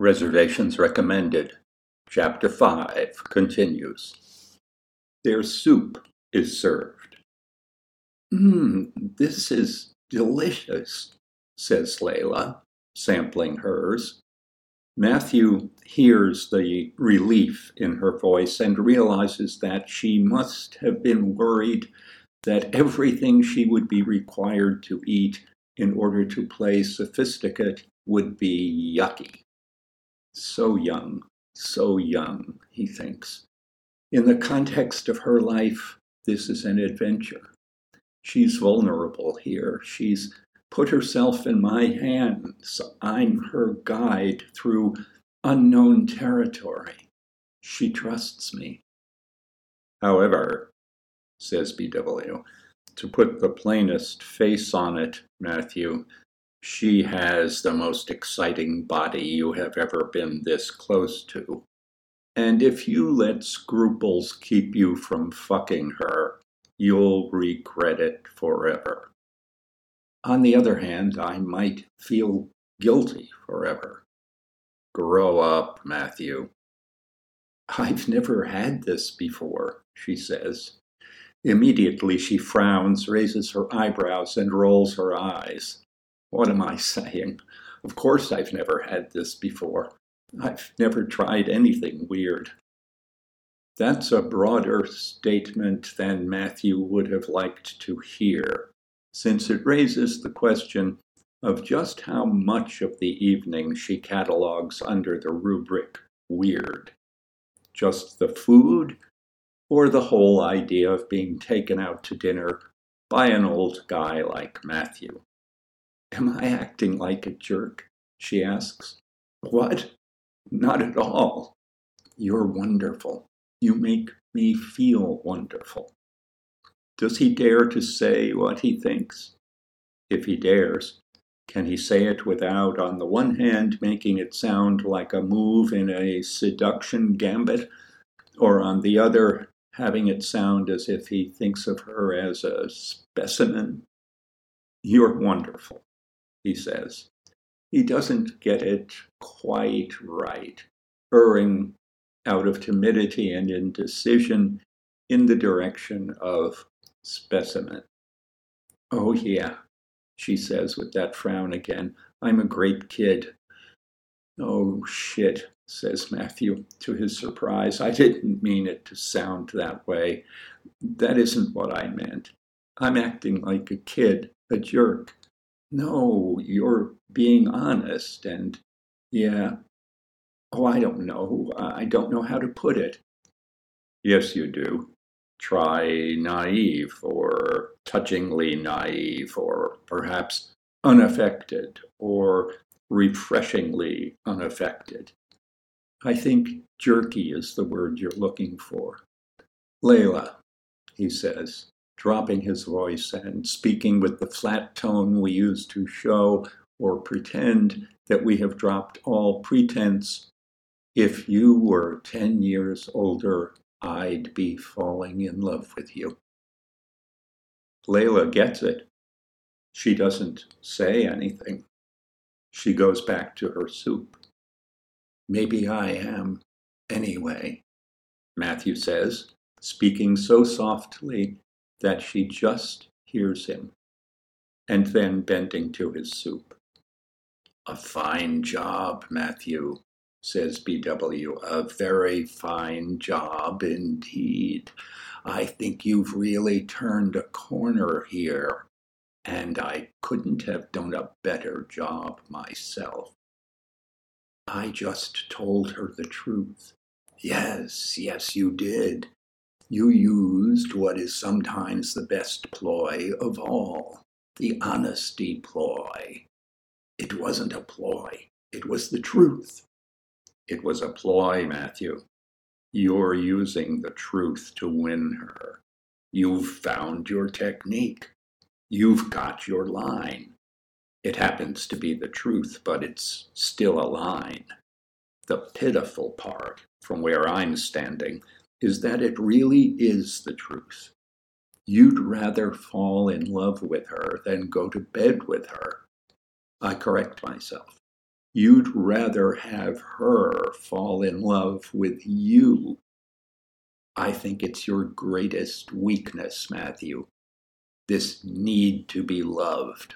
Reservations recommended. Chapter 5 continues. Their soup is served. Mmm, this is delicious, says Leila, sampling hers. Matthew hears the relief in her voice and realizes that she must have been worried that everything she would be required to eat in order to play sophisticate would be yucky. So young, so young, he thinks. In the context of her life, this is an adventure. She's vulnerable here. She's put herself in my hands. I'm her guide through unknown territory. She trusts me. However, says BW, to put the plainest face on it, Matthew, she has the most exciting body you have ever been this close to. And if you let scruples keep you from fucking her, you'll regret it forever. On the other hand, I might feel guilty forever. Grow up, Matthew. I've never had this before, she says. Immediately she frowns, raises her eyebrows, and rolls her eyes. What am I saying? Of course, I've never had this before. I've never tried anything weird. That's a broader statement than Matthew would have liked to hear, since it raises the question of just how much of the evening she catalogues under the rubric weird. Just the food, or the whole idea of being taken out to dinner by an old guy like Matthew? Am I acting like a jerk? she asks. What? Not at all. You're wonderful. You make me feel wonderful. Does he dare to say what he thinks? If he dares, can he say it without, on the one hand, making it sound like a move in a seduction gambit, or on the other, having it sound as if he thinks of her as a specimen? You're wonderful he says. He doesn't get it quite right, erring out of timidity and indecision in the direction of specimen. Oh, yeah, she says with that frown again. I'm a great kid. Oh, shit, says Matthew, to his surprise. I didn't mean it to sound that way. That isn't what I meant. I'm acting like a kid, a jerk no, you're being honest. And yeah, oh, I don't know. I don't know how to put it. Yes, you do. Try naive or touchingly naive or perhaps unaffected or refreshingly unaffected. I think jerky is the word you're looking for. Leila, he says, dropping his voice and speaking with the flat tone we use to show or pretend that we have dropped all pretense. If you were 10 years older, I'd be falling in love with you. Leila gets it. She doesn't say anything. She goes back to her soup. Maybe I am, anyway, Matthew says, speaking so softly that she just hears him, and then bending to his soup. A fine job, Matthew, says BW. A very fine job indeed. I think you've really turned a corner here, and I couldn't have done a better job myself. I just told her the truth. Yes, yes, you did you used what is sometimes the best ploy of all the honesty ploy. It wasn't a ploy, it was the truth. It was a ploy, Matthew. You're using the truth to win her. You've found your technique. You've got your line. It happens to be the truth, but it's still a line. The pitiful part, from where I'm standing, is that it really is the truth. You'd rather fall in love with her than go to bed with her. I correct myself. You'd rather have her fall in love with you. I think it's your greatest weakness, Matthew, this need to be loved.